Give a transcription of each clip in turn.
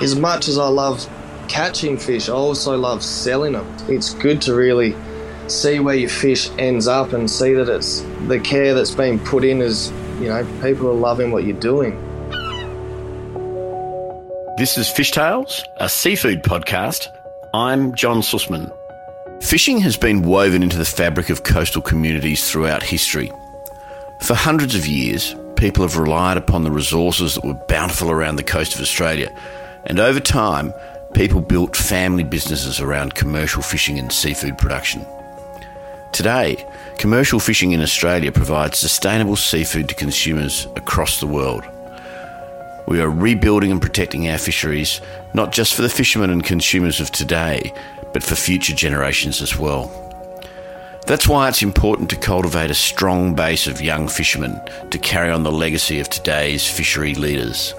as much as I love catching fish, I also love selling them. It's good to really see where your fish ends up and see that it's the care that's been put in is, you know, people are loving what you're doing. This is Fish Tales, a seafood podcast. I'm John Sussman. Fishing has been woven into the fabric of coastal communities throughout history. For hundreds of years, people have relied upon the resources that were bountiful around the coast of Australia, and over time, people built family businesses around commercial fishing and seafood production. Today, commercial fishing in Australia provides sustainable seafood to consumers across the world. We are rebuilding and protecting our fisheries, not just for the fishermen and consumers of today, but for future generations as well. That's why it's important to cultivate a strong base of young fishermen to carry on the legacy of today's fishery leaders.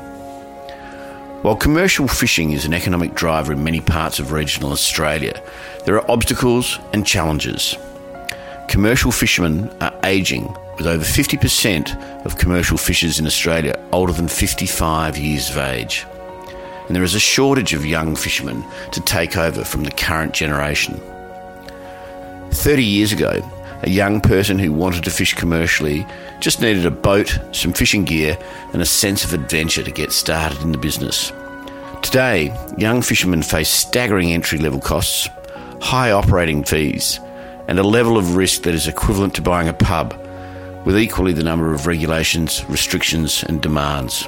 While commercial fishing is an economic driver in many parts of regional Australia, there are obstacles and challenges. Commercial fishermen are ageing, with over 50% of commercial fishers in Australia older than 55 years of age and there is a shortage of young fishermen to take over from the current generation. 30 years ago, a young person who wanted to fish commercially just needed a boat, some fishing gear, and a sense of adventure to get started in the business. Today, young fishermen face staggering entry level costs, high operating fees, and a level of risk that is equivalent to buying a pub, with equally the number of regulations, restrictions, and demands.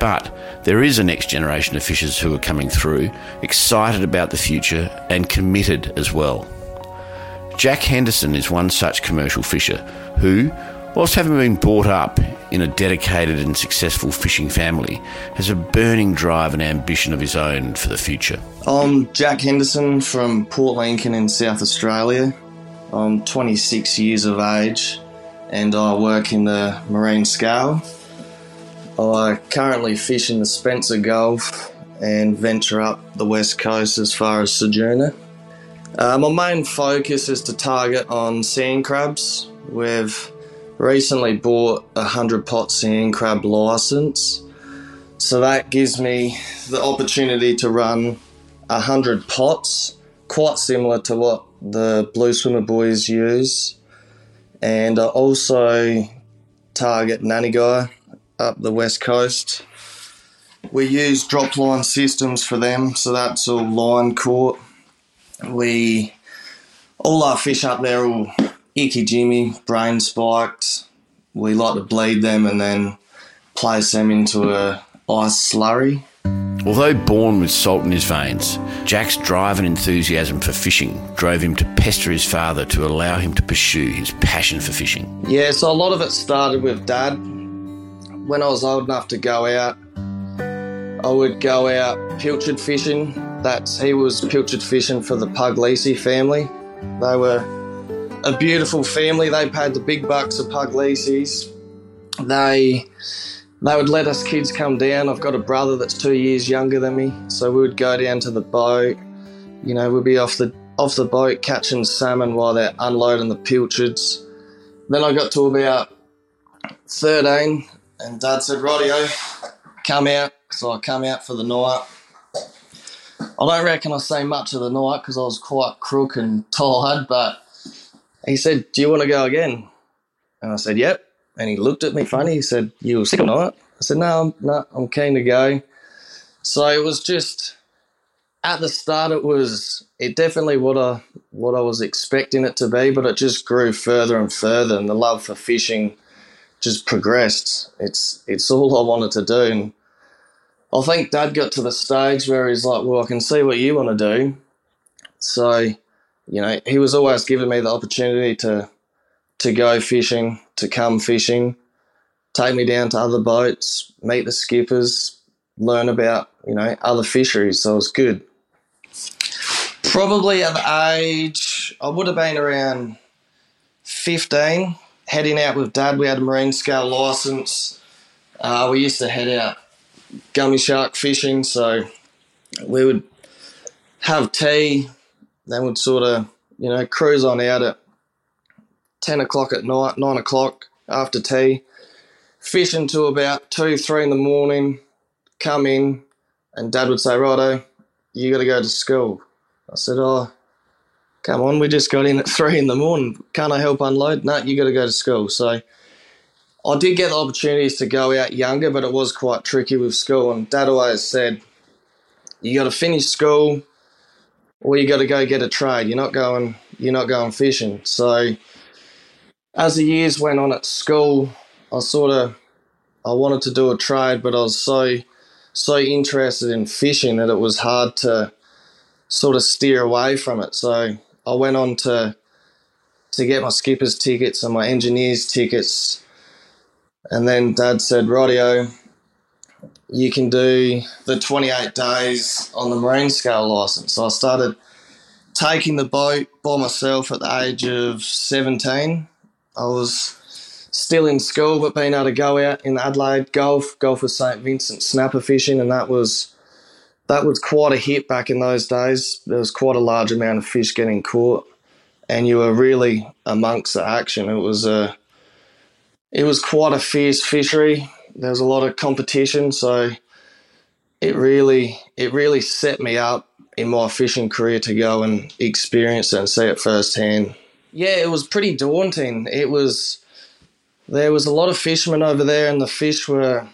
But there is a next generation of fishers who are coming through, excited about the future and committed as well. Jack Henderson is one such commercial fisher who, whilst having been brought up in a dedicated and successful fishing family, has a burning drive and ambition of his own for the future. I'm Jack Henderson from Port Lincoln in South Australia. I'm 26 years of age and I work in the marine scale I currently fish in the Spencer Gulf and venture up the west coast as far as Ceduna. Uh, my main focus is to target on sand crabs. We've recently bought a 100 pot sand crab license, so that gives me the opportunity to run 100 pots, quite similar to what the Blue Swimmer boys use. And I also target nannygai up the west coast. We use drop line systems for them, so that's all line caught. We all our fish up there all ikijime, brain spiked. We like to bleed them and then place them into a ice slurry. Although born with salt in his veins, Jack's drive and enthusiasm for fishing drove him to pester his father to allow him to pursue his passion for fishing. Yeah, so a lot of it started with dad when I was old enough to go out, I would go out pilchard fishing. That's he was pilchard fishing for the Puglisi family. They were a beautiful family. They paid the big bucks of Puglisis. They they would let us kids come down. I've got a brother that's two years younger than me, so we would go down to the boat. You know, we'd be off the off the boat catching salmon while they're unloading the pilchards. Then I got to about 13 and Dad said, "Radio, come out." So I come out for the night. I don't reckon I say much of the night because I was quite crook and tired, but he said, Do you want to go again? And I said, Yep. And he looked at me funny. He said, You were sick all night? I said, No, I'm, no, I'm keen to go. So it was just at the start, it was it definitely what I what I was expecting it to be, but it just grew further and further, and the love for fishing just progressed. It's it's all I wanted to do, and I think Dad got to the stage where he's like, "Well, I can see what you want to do." So, you know, he was always giving me the opportunity to to go fishing, to come fishing, take me down to other boats, meet the skippers, learn about you know other fisheries. So it was good. Probably at the age I would have been around fifteen heading out with dad. We had a marine scale license. Uh, we used to head out gummy shark fishing, so we would have tea, then we'd sort of, you know, cruise on out at 10 o'clock at night, 9 o'clock after tea, fish until about 2, 3 in the morning, come in, and Dad would say, "Righto, you got to go to school." I said, "Oh, come on, we just got in at three in the morning. Can't I help unload?" No, you got to go to school. So I did get the opportunities to go out younger, but it was quite tricky with school. And Dad always said, "You got to finish school." Or you got to go get a trade. You're not going. You're not going fishing. So, as the years went on at school, I sort of I wanted to do a trade, but I was so so interested in fishing that it was hard to sort of steer away from it. So I went on to to get my skipper's tickets and my engineer's tickets, and then Dad said, "Radio, you can do the 28 days on the marine scale license." So I started taking the boat by myself at the age of 17. I was still in school, but being able to go out in Adelaide, golf, golf with St Vincent, snapper fishing, and that was that was quite a hit back in those days. There was quite a large amount of fish getting caught, and you were really amongst the action. It was a it was quite a fierce fishery. There was a lot of competition, so it really it really set me up in my fishing career to go and experience it and see it firsthand. Yeah, it was pretty daunting. It was there was a lot of fishermen over there, and the fish were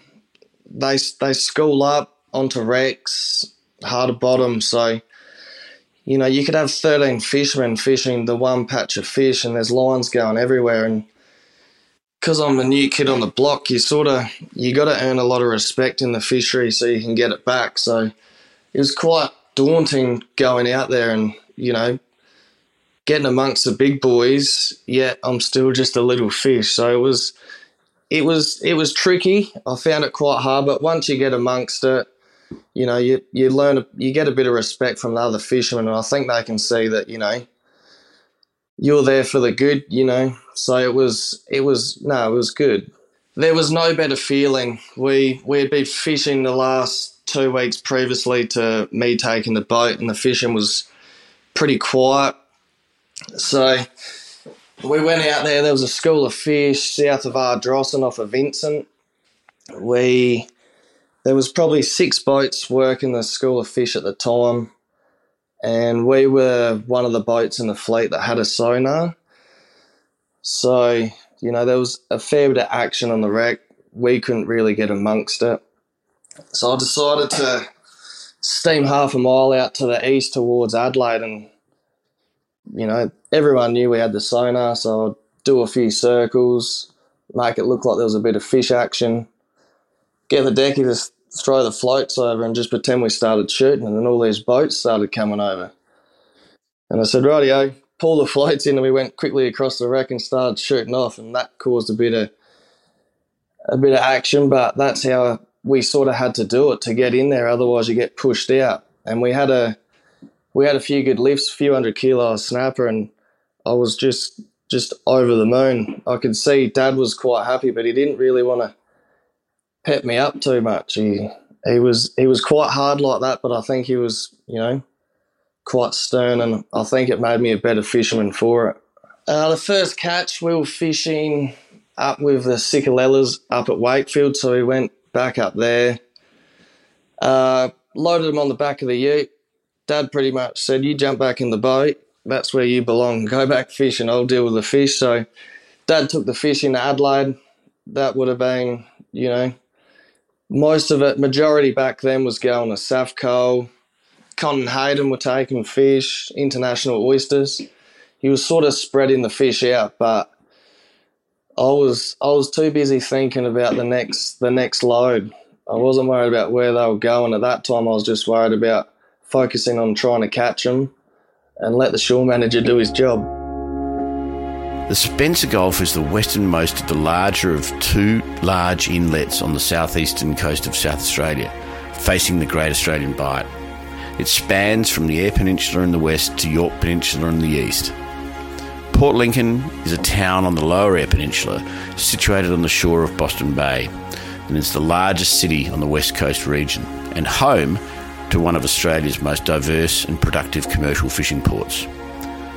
they they school up onto wrecks, harder bottom. So you know you could have thirteen fishermen fishing the one patch of fish, and there's lines going everywhere. And because I'm a new kid on the block, you sort of you got to earn a lot of respect in the fishery so you can get it back. So it was quite daunting going out there and you know getting amongst the big boys, yet I'm still just a little fish. So it was it was it was tricky. I found it quite hard, but once you get amongst it, you know, you you learn you get a bit of respect from the other fishermen, and I think they can see that you know you're there for the good. You know, so it was it was no, it was good. There was no better feeling. We we had been fishing the last two weeks previously to me taking the boat, and the fishing was pretty quiet so we went out there. There was a school of fish south of Ardrossan off of Vincent. We there was probably six boats working the school of fish at the time, and we were one of the boats in the fleet that had a sonar. So you know there was a fair bit of action on the wreck. We couldn't really get amongst it, so I decided to steam half a mile out to the east towards Adelaide and you know, everyone knew we had the sonar, so I'd do a few circles, make it look like there was a bit of fish action, get the decky to throw the floats over and just pretend we started shooting, and then all these boats started coming over. And I said, rightio, pull the floats in, and we went quickly across the wreck and started shooting off, and that caused a bit of a bit of action, but that's how we sort of had to do it to get in there. Otherwise, you get pushed out. And we had a we had a few good lifts, a few hundred kilo snapper, and I was just just over the moon. I could see Dad was quite happy, but he didn't really want to pep me up too much. He he was he was quite hard like that, but I think he was you know quite stern, and I think it made me a better fisherman for it. Uh, the first catch, we were fishing up with the Cicadellas up at Wakefield, so we went back up there. Uh, loaded them on the back of the ute, Dad pretty much said, "You jump back in the boat. That's where you belong. Go back fishing. I'll deal with the fish." So, Dad took the fish into Adelaide. That would have been, you know, most of it. Majority back then was going to Safco. Con Hayden were taking fish, international oysters. He was sort of spreading the fish out, but I was I was too busy thinking about the next the next load. I wasn't worried about where they were going at that time. I was just worried about focusing on trying to catch them and let the shore manager do his job. The Spencer Gulf is the westernmost of the larger of two large inlets on the southeastern coast of South Australia, facing the Great Australian Bight. It spans from the Eyre Peninsula in the west to Yorke Peninsula in the east. Port Lincoln is a town on the lower Eyre Peninsula, situated on the shore of Boston Bay, and it's the largest city on the west coast region, and home to one of Australia's most diverse and productive commercial fishing ports,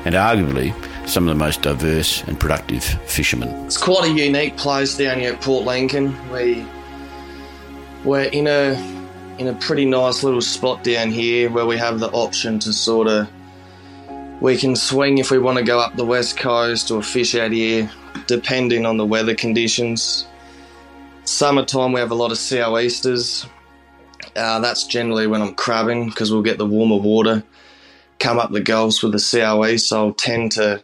and arguably some of the most diverse and productive fishermen. It's quite a unique place down here at Port Lincoln. We we're in a in a pretty nice little spot down here where we have the option to sort of we can swing if we want to go up the west coast or fish out here, depending on the weather conditions. Summertime, we have a lot of sou'easters. Uh, that's generally when I'm crabbing because we'll get the warmer water come up the gulfs with the sou'east. So I'll tend to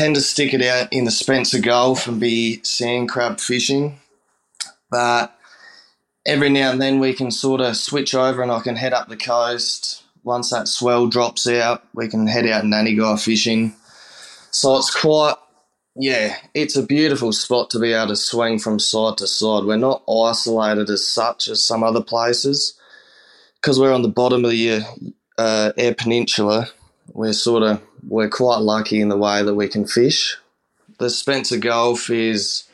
tend to stick it out in the Spencer Gulf and be sand crab fishing. But every now and then we can sort of switch over and I can head up the coast. Once that swell drops out, we can head out Nanny Nannygai fishing. So it's quite, yeah, it's a beautiful spot to be able to swing from side to side. We're not isolated as such as some other places because we're on the bottom of the uh, Eyre Peninsula. We're sort of we're quite lucky in the way that we can fish. The Spencer Gulf is,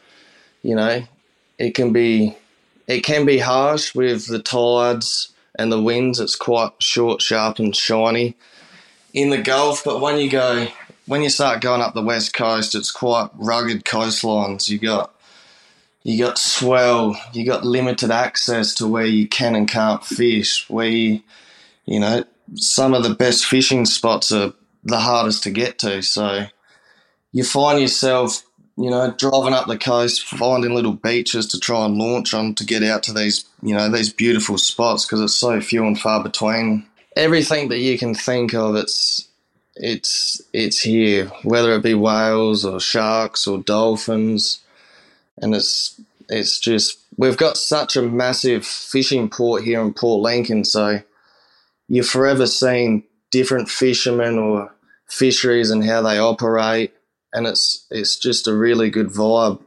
you know, it can be it can be harsh with the tides and the winds. It's quite short, sharp, and shiny in the Gulf. But when you go, when you start going up the west coast, it's quite rugged coastlines. You got you got swell. You got limited access to where you can and can't fish. Where you, you know, some of the best fishing spots are the hardest to get to. So you find yourself, you know, driving up the coast, finding little beaches to try and launch on to get out to these, you know, these beautiful spots because it's so few and far between. Everything that you can think of, it's it's it's here, whether it be whales or sharks or dolphins, and it's it's just we've got such a massive fishing port here in Port Lincoln, so you're forever seeing different fishermen or fisheries and how they operate, and it's it's just a really good vibe.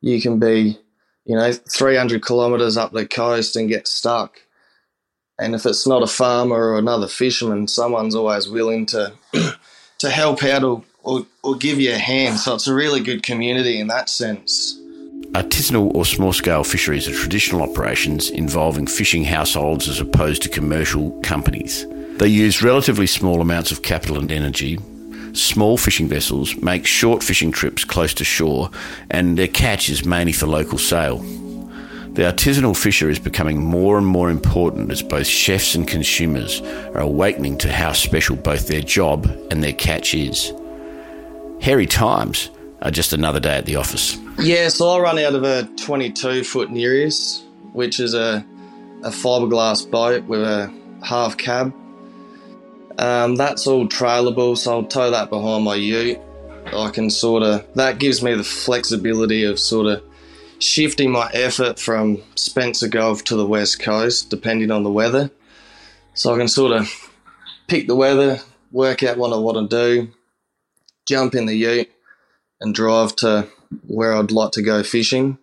You can be, you know, 300 kilometres up the coast and get stuck, and if it's not a farmer or another fisherman, someone's always willing to to help out or, or, or give you a hand. So it's a really good community in that sense. Artisanal or small scale fisheries are traditional operations involving fishing households as opposed to commercial companies. They use relatively small amounts of capital and energy. Small fishing vessels make short fishing trips close to shore, and their catch is mainly for local sale. The artisanal fisher is becoming more and more important as both chefs and consumers are awakening to how special both their job and their catch is. Hairy times are just another day at the office. Yeah, so I run out of a 22 foot Nereus, which is a, a fiberglass boat with a half cab. Um, that's all trailable, so I'll tow that behind my ute. I can sort of, that gives me the flexibility of sort of shifting my effort from Spencer Gulf to the west coast, depending on the weather. So I can sort of pick the weather, work out what I want to do, jump in the ute, and drive to where I'd like to go fishing.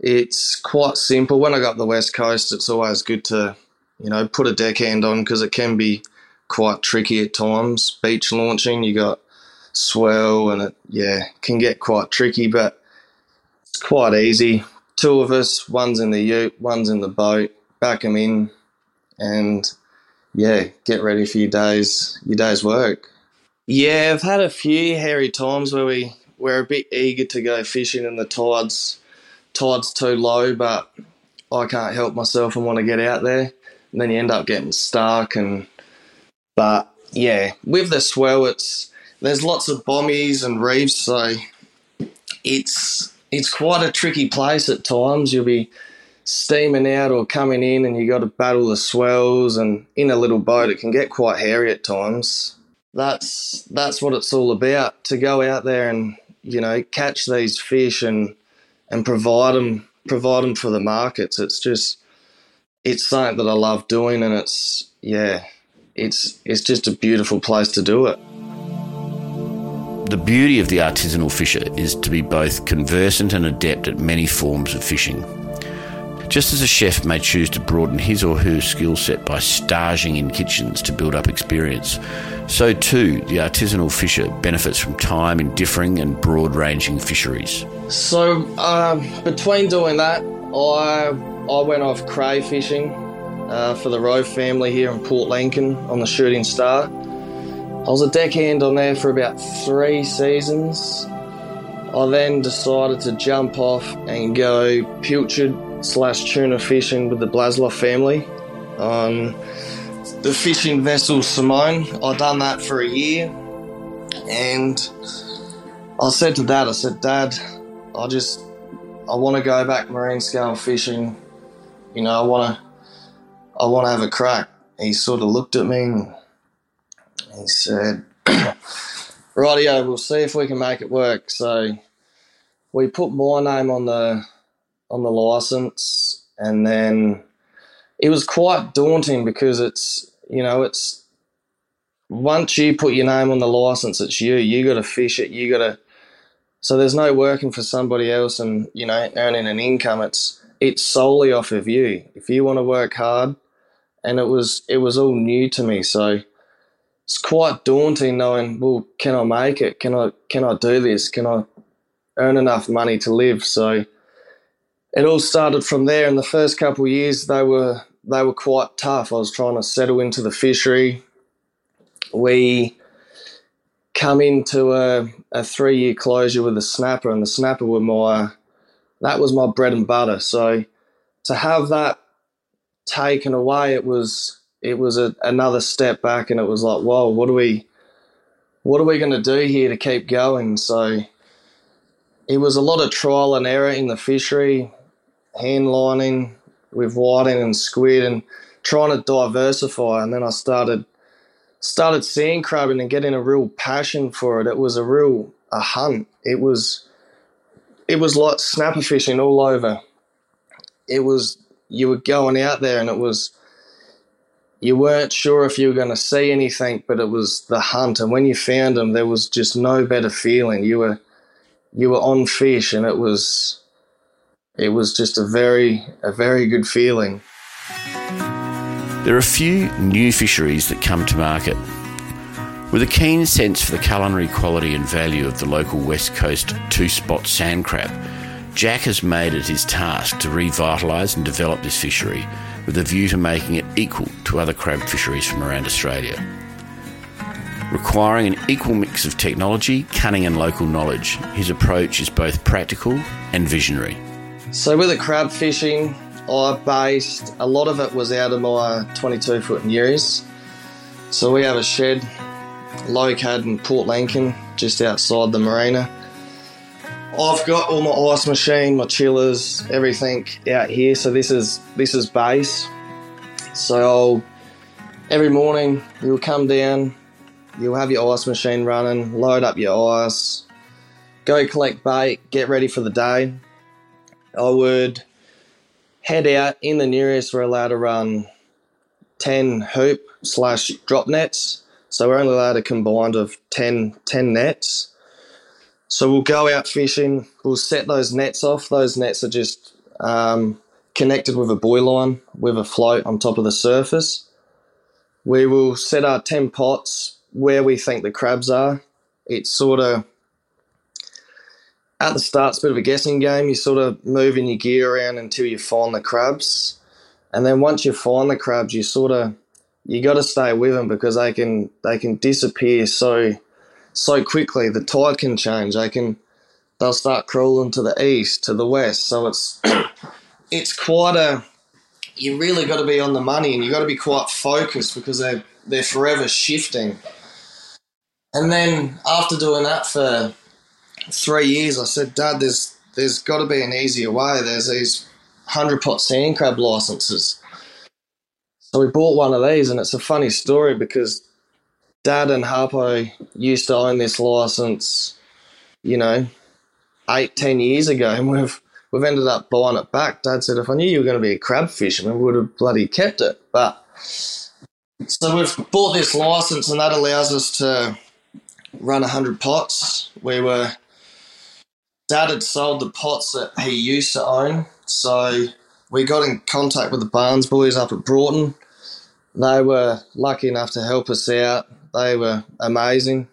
It's quite simple. When I go up the west coast, it's always good to, you know, put a deckhand on because it can be quite tricky at times. Beach launching, you got swell, and it yeah can get quite tricky, but it's quite easy. Two of us, one's in the ute, one's in the boat. Back them in, and yeah, get ready for your days your day's work. Yeah, I've had a few hairy times where we we're a bit eager to go fishing and the tides tide's too low, but I can't help myself and want to get out there. And then you end up getting stuck and but yeah, with the swell it's there's lots of bommies and reefs, so it's it's quite a tricky place at times. You'll be steaming out or coming in and you got to battle the swells and in a little boat it can get quite hairy at times that's that's what it's all about to go out there and you know catch these fish and and provide them provide them for the markets. It's just it's something that I love doing and it's yeah it's it's just a beautiful place to do it. The beauty of the artisanal fisher is to be both conversant and adept at many forms of fishing just as a chef may choose to broaden his or her skill set by staging in kitchens to build up experience, so too the artisanal fisher benefits from time in differing and broad ranging fisheries. So, um, between doing that, I, I went off cray fishing uh, for the Rowe family here in Port Lincoln on the Shooting Star. I was a deckhand on there for about three seasons. I then decided to jump off and go pilchard slash tuna fishing with the Blaslov family on the fishing vessel Simone. I done that for a year, and I said to Dad, I said, Dad, I just I want to go back marine scale fishing. You know, I want to I want to have a crack. He sort of looked at me and he said, "Rightio, we'll see if we can make it work." So we put my name on the on the license, and then it was quite daunting because it's you know it's once you put your name on the license, it's you. You got to fish it. You got to. So there's no working for somebody else and you know earning an income. It's it's solely off of you. If you want to work hard, and it was it was all new to me, so it's quite daunting knowing. Well, can I make it? Can I can I do this? Can I earn enough money to live? So it all started from there. In the first couple of years, they were they were quite tough. I was trying to settle into the fishery. We come into a, a three year closure with a snapper, and the snapper were my that was my bread and butter. So to have that taken away, it was it was a, another step back, and it was like, whoa, what are we what are we going to do here to keep going? So it was a lot of trial and error in the fishery, hand lining with whiting and squid, and trying to diversify. And then I started started seeing crabbing and getting a real passion for it. It was a real a hunt. It was it was like snapper fishing all over. It was you were going out there and it was you weren't sure if you were going to see anything, but it was the hunt. And when you found them, there was just no better feeling. You were you were on fish, and it was it was just a very a very good feeling. There are a few new fisheries that come to market. With a keen sense for the culinary quality and value of the local West Coast two spot sand crab, Jack has made it his task to revitalise and develop this fishery with a view to making it equal to other crab fisheries from around Australia. Requiring an equal mix of technology, cunning, and local knowledge, his approach is both practical and visionary. So, with the crab fishing, I based a lot of it was out of my 22 foot Neris. So, we have a shed located in Port Lincoln, just outside the marina. I've got all my ice machine, my chillers, everything out here. So this is this is base. So I'll, every morning you'll come down, you'll have your ice machine running, load up your ice, go collect bait, get ready for the day. I would head out in the nearest we're allowed to run 10 hoop slash drop nets. So we're only allowed a combined of 10, 10 nets. So we'll go out fishing. We'll set those nets off. Those nets are just um, connected with a buoy line with a float on top of the surface. We will set our 10 pots where we think the crabs are. It's sort of at the start, it's a bit of a guessing game. You're sort of moving your gear around until you find the crabs. And then once you find the crabs, you sort of you got to stay with them because they can they can disappear so so quickly. The tide can change. They can they'll start crawling to the east, to the west. So it's it's quite a you really got to be on the money and you got to be quite focused because they they're forever shifting. And then after doing that for three years, I said, Dad, there's there's got to be an easier way. There's these hundred pot sand crab licenses. So we bought one of these, and it's a funny story because Dad and Harpo used to own this license, you know, eight, ten years ago, and we've we've ended up buying it back. Dad said, if I knew you were going to be a crab fisherman, we would have bloody kept it. But so we've bought this license, and that allows us to run hundred pots. We were Dad had sold the pots that he used to own, so we got in contact with the Barnes boys up at Broughton. They were lucky enough to help us out. They were amazing.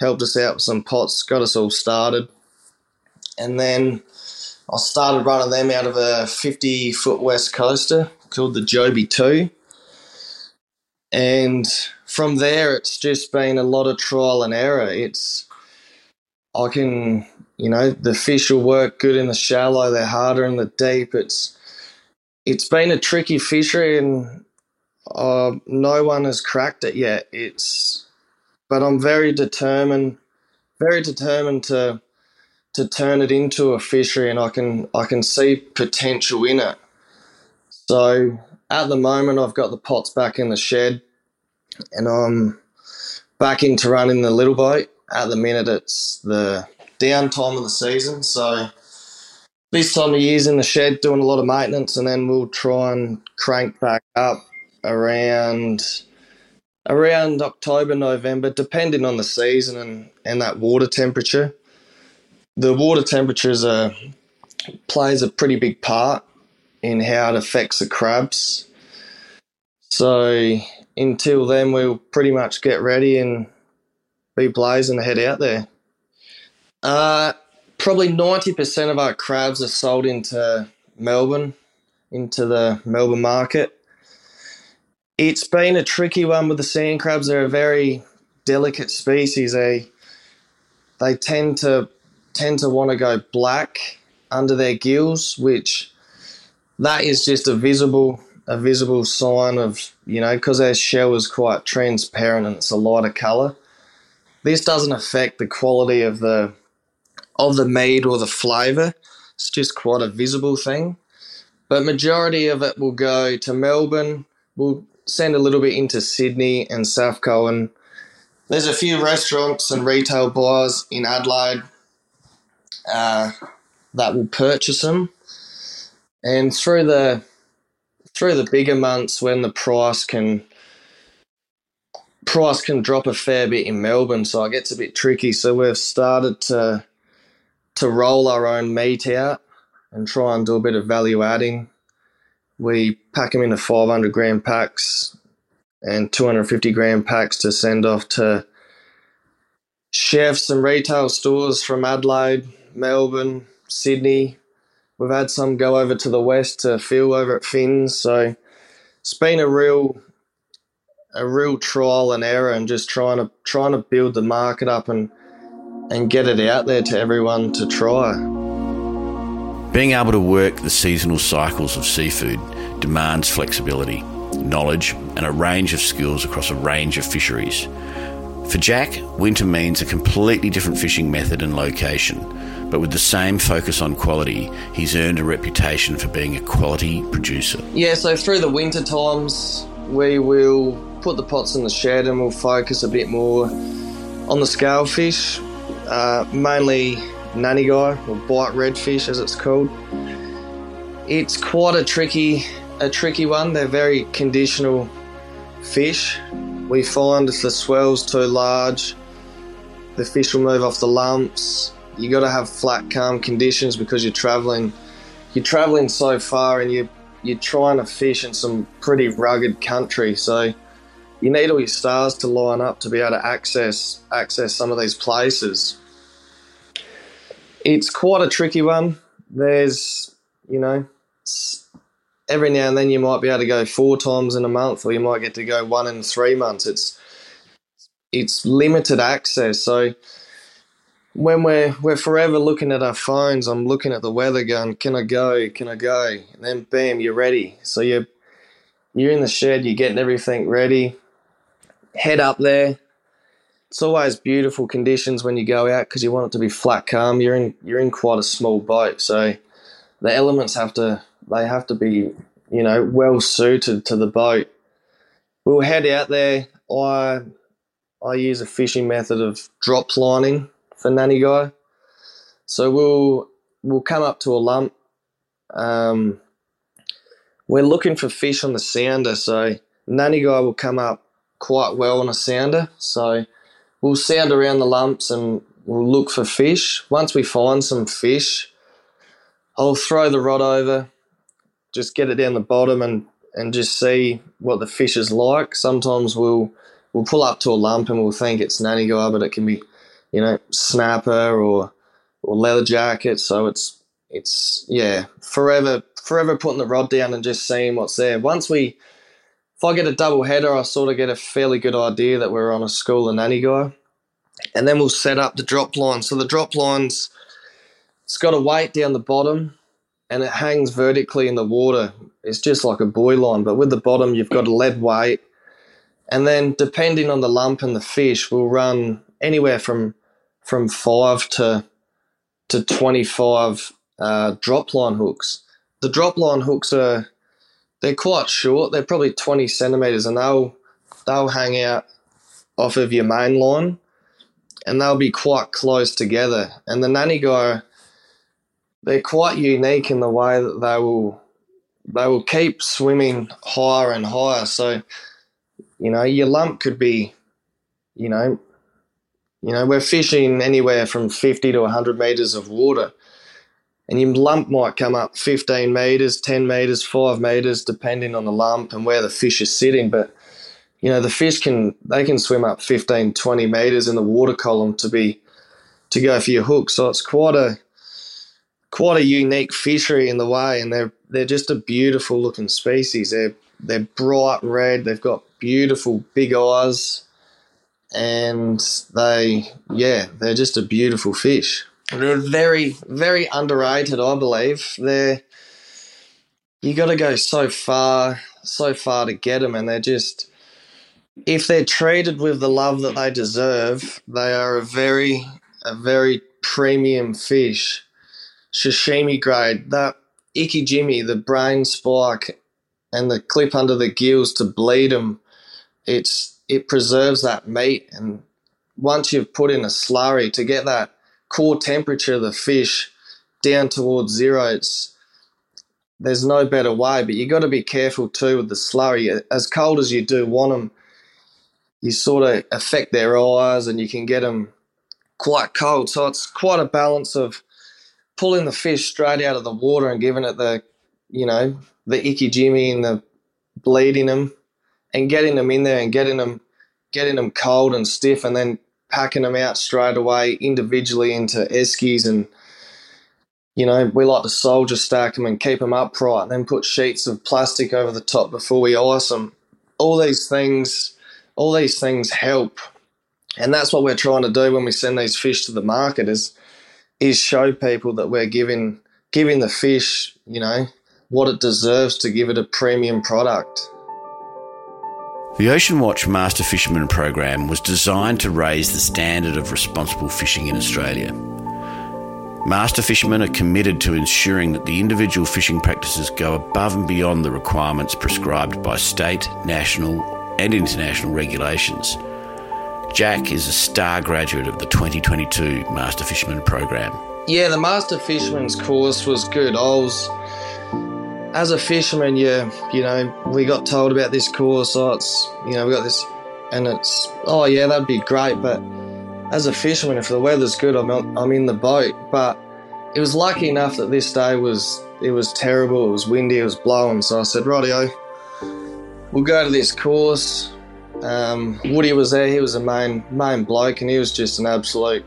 Helped us out with some pots, got us all started. And then I started running them out of a 50 foot West Coaster called the Joby 2. And from there, it's just been a lot of trial and error. It's, I can, you know, the fish will work good in the shallow, they're harder in the deep. It's, it's been a tricky fishery and uh, no one has cracked it yet. It's, but I'm very determined, very determined to to turn it into a fishery, and I can I can see potential in it. So at the moment, I've got the pots back in the shed, and I'm back into running the little boat. At the minute, it's the downtime of the season, so this time of year's in the shed doing a lot of maintenance, and then we'll try and crank back up around around October, November, depending on the season and, and that water temperature. The water temperature is a, plays a pretty big part in how it affects the crabs. So until then, we'll pretty much get ready and be blazing to head out there. Uh, probably 90% of our crabs are sold into Melbourne, into the Melbourne market. It's been a tricky one with the sand crabs. They're a very delicate species. They they tend to tend to want to go black under their gills, which that is just a visible a visible sign of you know because their shell is quite transparent and it's a lighter color. This doesn't affect the quality of the of the meat or the flavor. It's just quite a visible thing. But majority of it will go to Melbourne. We'll send a little bit into Sydney and South and there's a few restaurants and retail buyers in Adelaide uh, that will purchase them, and through the through the bigger months when the price can price can drop a fair bit in Melbourne, so it gets a bit tricky. So we've started to to roll our own meat out and try and do a bit of value adding we pack them into 500 gram packs and 250 gram packs to send off to chefs and retail stores from Adelaide, Melbourne, Sydney. We've had some go over to the west to Phil over at Finn's. So it's been a real a real trial and error and just trying to trying to build the market up and and get it out there to everyone to try. Being able to work the seasonal cycles of seafood demands flexibility, knowledge, and a range of skills across a range of fisheries. For Jack, winter means a completely different fishing method and location, but with the same focus on quality, he's earned a reputation for being a quality producer. Yeah, so through the winter times, we will put the pots in the shed and we'll focus a bit more on the scale fish, uh, mainly nannygai or bight redfish as it's called. It's quite a tricky a tricky one. They're very conditional fish. We find if the swell's too large, the fish will move off the lumps. You got to have flat, calm conditions because you're traveling. You're traveling so far, and you you're trying to fish in some pretty rugged country. So you need all your stars to line up to be able to access access some of these places. It's quite a tricky one. There's, you know, every now and then you might be able to go four times in a month, or you might get to go one in three months. It's it's limited access. So when we're we're forever looking at our phones, I'm looking at the weather, going, "Can I go? Can I go?" And then, bam, you're ready. So you're you're in the shed, you're getting everything ready. Head up there. It's always beautiful conditions when you go out because you want it to be flat, calm. You're in you're in quite a small boat, so the elements have to they have to be, you know, well suited to the boat. We'll head out there. I I use a fishing method of drop lining for nannygai. So we'll we'll come up to a lump. Um, we're looking for fish on the sounder, so nannygai will come up quite well on a sounder. So we'll sound around the lumps and we'll look for fish. Once we find some fish, I'll throw the rod over, just get it down the bottom and and just see what the fish is like. Sometimes we'll we'll pull up to a lump and we'll think it's nannygai, but it can be, you know, snapper or or leather jacket. So it's it's yeah, forever forever putting the rod down and just seeing what's there. Once we if I get a double header, I sort of get a fairly good idea that we're on a school of nannygai. And then we'll set up the drop line. So the drop lines it's got a weight down the bottom and it hangs vertically in the water. It's just like a buoy line, but with the bottom, you've got a lead weight. And then, depending on the lump and the fish, we'll run anywhere from from five to to twenty five uh, drop line hooks. The drop line hooks are they're quite short. They're probably twenty centimeters, and they'll they'll hang out off of your main line, and they'll be quite close together. And the nannygai they're quite unique in the way that they will they will keep swimming higher and higher. So, you know, your lump could be, you know, you know, we're fishing anywhere from fifty to hundred meters of water, and your lump might come up fifteen meters, ten meters, five meters, depending on the lump and where the fish is sitting. But you know, the fish can they can swim up 15, 20 meters in the water column to be to go for your hook. So it's quite a quite a unique fishery in the way, and they're they're just a beautiful looking species. They're they're bright red. They've got beautiful big eyes, and they yeah, they're just a beautiful fish. They're very very underrated, I believe. They're you got to go so far so far to get them, and they're just if they're treated with the love that they deserve, they are a very a very premium fish sashimi grade, that Ikijime, the brain spike and the clip under the gills to bleed them, it's it preserves that meat. And once you've put in a slurry to get that core temperature of the fish down towards zero, it's there's no better way. But you got to be careful too with the slurry. As cold as you do want them, you sort of affect their eyes, and you can get them quite cold. So it's quite a balance of pulling the fish straight out of the water and giving it the, you know, the ikijime and the bleeding them and getting them in there and getting them, getting them cold and stiff and then packing them out straight away individually into eskies and, you know, we like to soldier stack them and keep them upright and then put sheets of plastic over the top before we ice them. All these things, all these things help. And that's what we're trying to do when we send these fish to the market is – is show people that we're giving giving the fish, you know, what it deserves to give it a premium product. The Ocean Watch Master Fisherman program was designed to raise the standard of responsible fishing in Australia. Master fishermen are committed to ensuring that the individual fishing practices go above and beyond the requirements prescribed by state, national, and international regulations Jack is a star graduate of the 2022 Master Fisherman program. Yeah, the Master Fisherman's course was good. I was, as a fisherman, yeah, you know, we got told about this course. Oh, it's, you know, we got this, and it's, oh yeah, that'd be great. But as a fisherman, if the weather's good, I'm, I'm in the boat. But it was lucky enough that this day was, it was terrible. It was windy. It was blowing. So I said, rightio, we'll go to this course um, Woody was there. He was a main main bloke, and he was just an absolute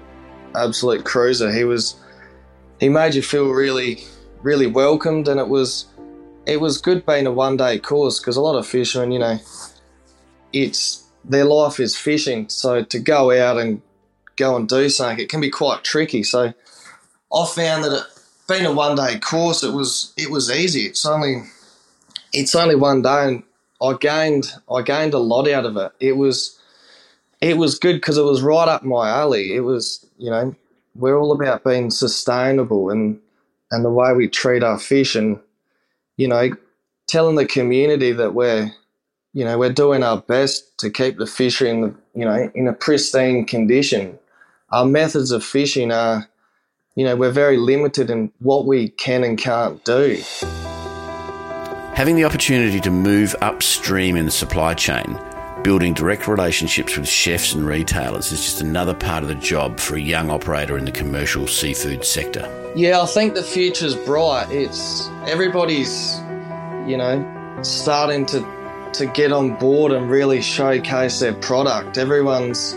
absolute cruiser. He was he made you feel really really welcomed, and it was it was good being a one day course because a lot of fishermen, you know, it's their life is fishing. So to go out and go and do something, it can be quite tricky. So I found that it, being a one day course, it was it was easy. It's only it's only one day, and I gained I gained a lot out of it. It was it was good because it was right up my alley. It was you know we're all about being sustainable and and the way we treat our fish and you know telling the community that we're you know we're doing our best to keep the fishery in the you know in a pristine condition. Our methods of fishing are you know we're very limited in what we can and can't do. Having the opportunity to move upstream in the supply chain, building direct relationships with chefs and retailers is just another part of the job for a young operator in the commercial seafood sector. Yeah, I think the future's bright. It's everybody's, you know, starting to to get on board and really showcase their product. Everyone's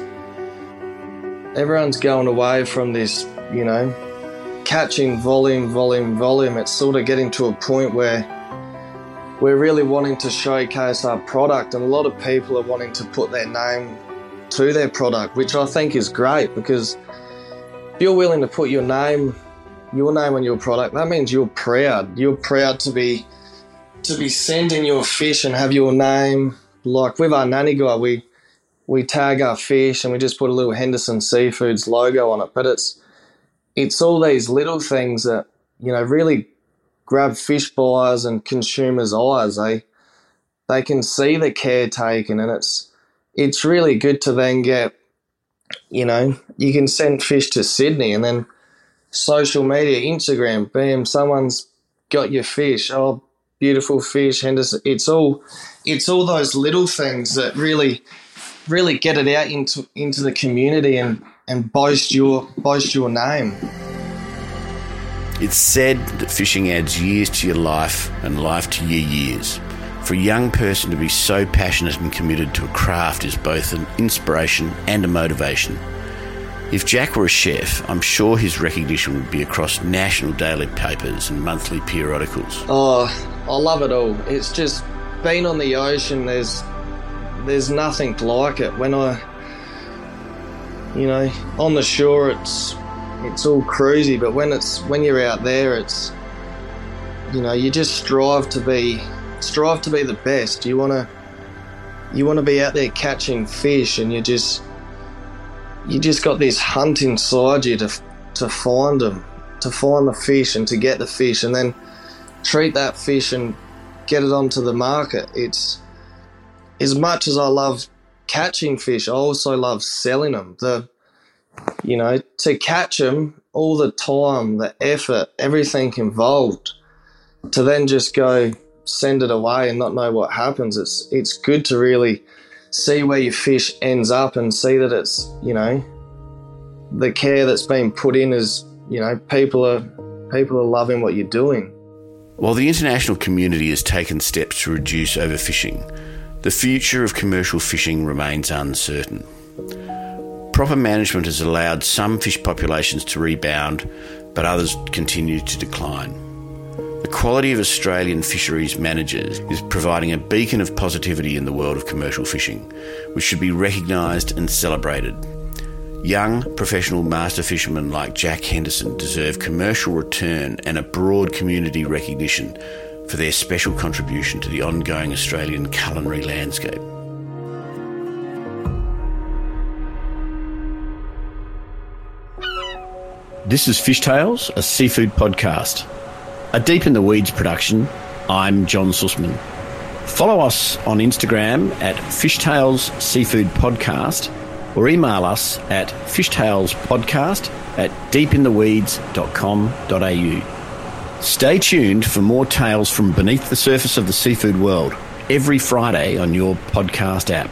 everyone's going away from this, you know, catching volume, volume, volume. It's sort of getting to a point where we're really wanting to showcase our product, and a lot of people are wanting to put their name to their product, which I think is great because if you're willing to put your name your name on your product, that means you're proud. You're proud to be to be sending your fish and have your name. Like with our nannygai, we we tag our fish and we just put a little Henderson Seafoods logo on it. But it's it's all these little things that you know really grab fish buyers and consumers' eyes. They they can see the care taken, and it's it's really good to then get you know you can send fish to Sydney and then social media, Instagram, bam, someone's got your fish. Oh, beautiful fish, Henderson. It's all it's all those little things that really really get it out into into the community and and boast your boast your name. It's said that fishing adds years to your life and life to your years. For a young person to be so passionate and committed to a craft is both an inspiration and a motivation. If Jack were a chef, I'm sure his recognition would be across national daily papers and monthly periodicals. Oh, I love it all. It's just being on the ocean. There's there's nothing like it. When I, you know, on the shore, it's it's all cruisy, but when it's when you're out there, it's you know, you just strive to be strive to be the best. You wanna you wanna be out there catching fish, and you just you just got this hunt inside you to to find them, to find the fish, and to get the fish, and then treat that fish and get it onto the market. It's as much as I love catching fish, I also love selling them. The you know, to catch them, all the time, the effort, everything involved, to then just go send it away and not know what happens. It's it's good to really see where your fish ends up and see that it's you know the care that's been put in is you know people are people are loving what you're doing. While the international community has taken steps to reduce overfishing, the future of commercial fishing remains uncertain. Proper management has allowed some fish populations to rebound, but others continue to decline. The quality of Australian fisheries managers is providing a beacon of positivity in the world of commercial fishing, which should be recognised and celebrated. Young professional master fishermen like Jack Henderson deserve commercial return and a broad community recognition for their special contribution to the ongoing Australian culinary landscape. This is Fish Tales, a seafood podcast. A Deep in the Weeds production. I'm John Susman. Follow us on Instagram at Fishtales Seafood Podcast or email us at fishtalespodcast at deepintheweeds.com.au. Stay tuned for more tales from beneath the surface of the seafood world every Friday on your podcast app.